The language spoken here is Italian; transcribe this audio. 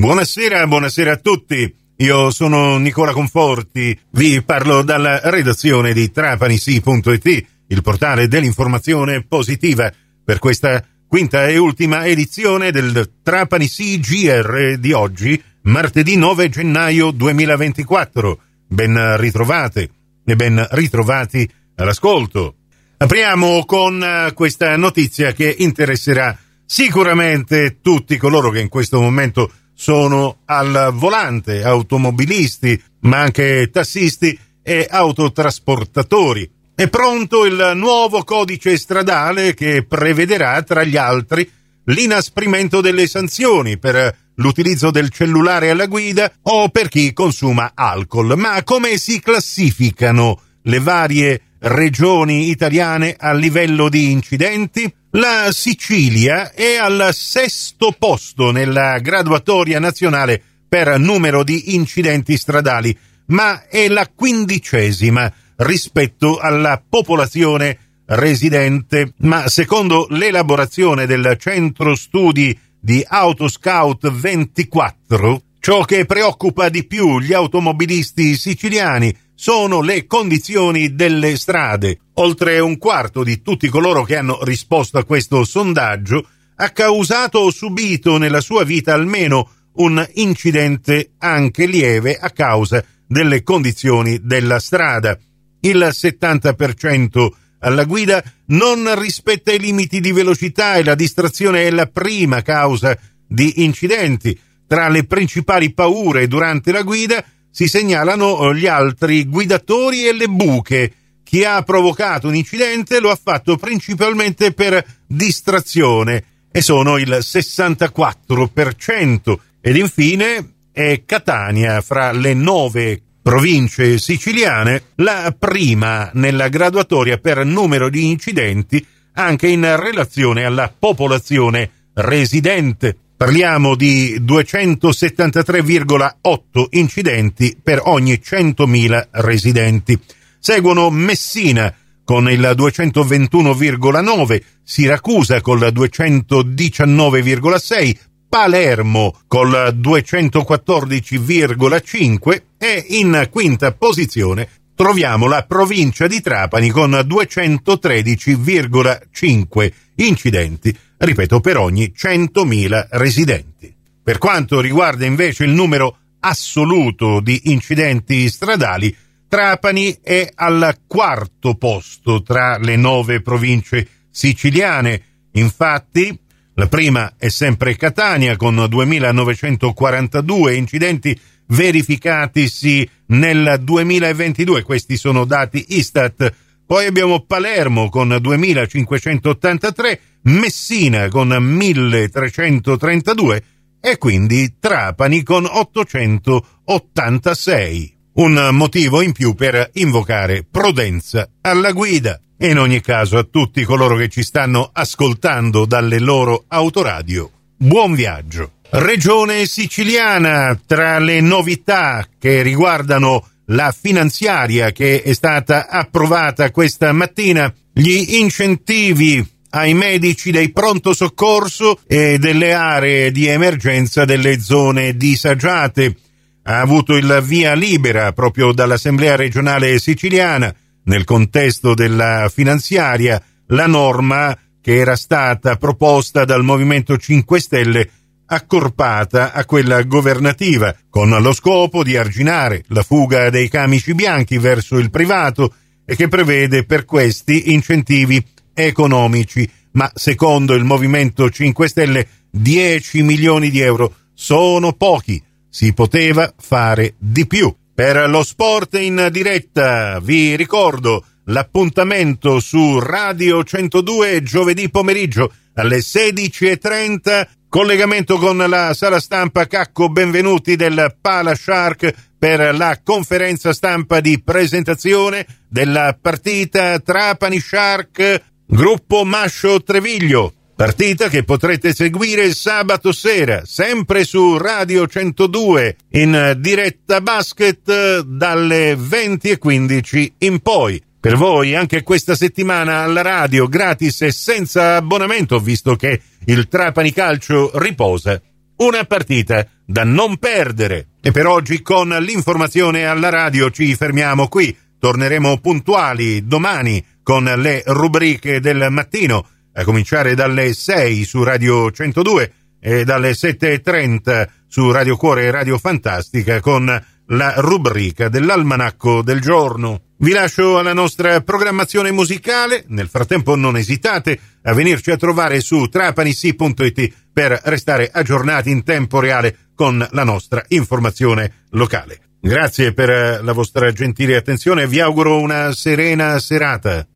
Buonasera, buonasera a tutti. Io sono Nicola Conforti, vi parlo dalla redazione di trapanisi.it, il portale dell'informazione positiva, per questa quinta e ultima edizione del Trapanisi GR di oggi, martedì 9 gennaio 2024. Ben ritrovate e ben ritrovati all'ascolto. Apriamo con questa notizia che interesserà sicuramente tutti coloro che in questo momento sono al volante, automobilisti, ma anche tassisti e autotrasportatori. È pronto il nuovo codice stradale che prevederà, tra gli altri, l'inasprimento delle sanzioni per l'utilizzo del cellulare alla guida o per chi consuma alcol. Ma come si classificano le varie regioni italiane a livello di incidenti? La Sicilia è al sesto posto nella graduatoria nazionale per numero di incidenti stradali, ma è la quindicesima rispetto alla popolazione residente. Ma secondo l'elaborazione del centro studi di Autoscout 24, ciò che preoccupa di più gli automobilisti siciliani sono le condizioni delle strade. Oltre un quarto di tutti coloro che hanno risposto a questo sondaggio ha causato o subito nella sua vita almeno un incidente anche lieve a causa delle condizioni della strada. Il 70% alla guida non rispetta i limiti di velocità e la distrazione è la prima causa di incidenti. Tra le principali paure durante la guida si segnalano gli altri guidatori e le buche. Chi ha provocato un incidente lo ha fatto principalmente per distrazione e sono il 64%. Ed infine è Catania fra le nove province siciliane la prima nella graduatoria per numero di incidenti anche in relazione alla popolazione residente. Parliamo di 273,8 incidenti per ogni 100.000 residenti. Seguono Messina con il 221,9, Siracusa col 219,6, Palermo col 214,5 e in quinta posizione troviamo la provincia di Trapani con 213,5 incidenti ripeto, per ogni 100.000 residenti. Per quanto riguarda invece il numero assoluto di incidenti stradali, Trapani è al quarto posto tra le nove province siciliane. Infatti, la prima è sempre Catania con 2.942 incidenti verificatisi nel 2022. Questi sono dati Istat. Poi abbiamo Palermo con 2.583 Messina con 1332 e quindi Trapani con 886. Un motivo in più per invocare prudenza alla guida. In ogni caso a tutti coloro che ci stanno ascoltando dalle loro autoradio, buon viaggio. Regione siciliana, tra le novità che riguardano la finanziaria che è stata approvata questa mattina, gli incentivi ai medici dei pronto soccorso e delle aree di emergenza delle zone disagiate. Ha avuto il via libera proprio dall'Assemblea regionale siciliana nel contesto della finanziaria la norma che era stata proposta dal Movimento 5 Stelle accorpata a quella governativa, con lo scopo di arginare la fuga dei camici bianchi verso il privato e che prevede per questi incentivi economici, ma secondo il Movimento 5 Stelle 10 milioni di euro sono pochi, si poteva fare di più. Per lo sport in diretta vi ricordo l'appuntamento su Radio 102 giovedì pomeriggio alle 16.30 collegamento con la sala stampa Cacco Benvenuti del Pala Shark per la conferenza stampa di presentazione della partita Trapani Shark Gruppo Mascio Treviglio. Partita che potrete seguire sabato sera, sempre su Radio 102, in diretta basket dalle 20.15 in poi. Per voi anche questa settimana alla radio gratis e senza abbonamento, visto che il Trapani Calcio riposa una partita da non perdere. E per oggi con l'informazione alla radio ci fermiamo qui. Torneremo puntuali domani con le rubriche del mattino, a cominciare dalle 6 su Radio 102 e dalle 7.30 su Radio Cuore e Radio Fantastica con la rubrica dell'almanacco del giorno. Vi lascio alla nostra programmazione musicale, nel frattempo non esitate a venirci a trovare su trapanissi.it per restare aggiornati in tempo reale con la nostra informazione locale. Grazie per la vostra gentile attenzione e vi auguro una serena serata.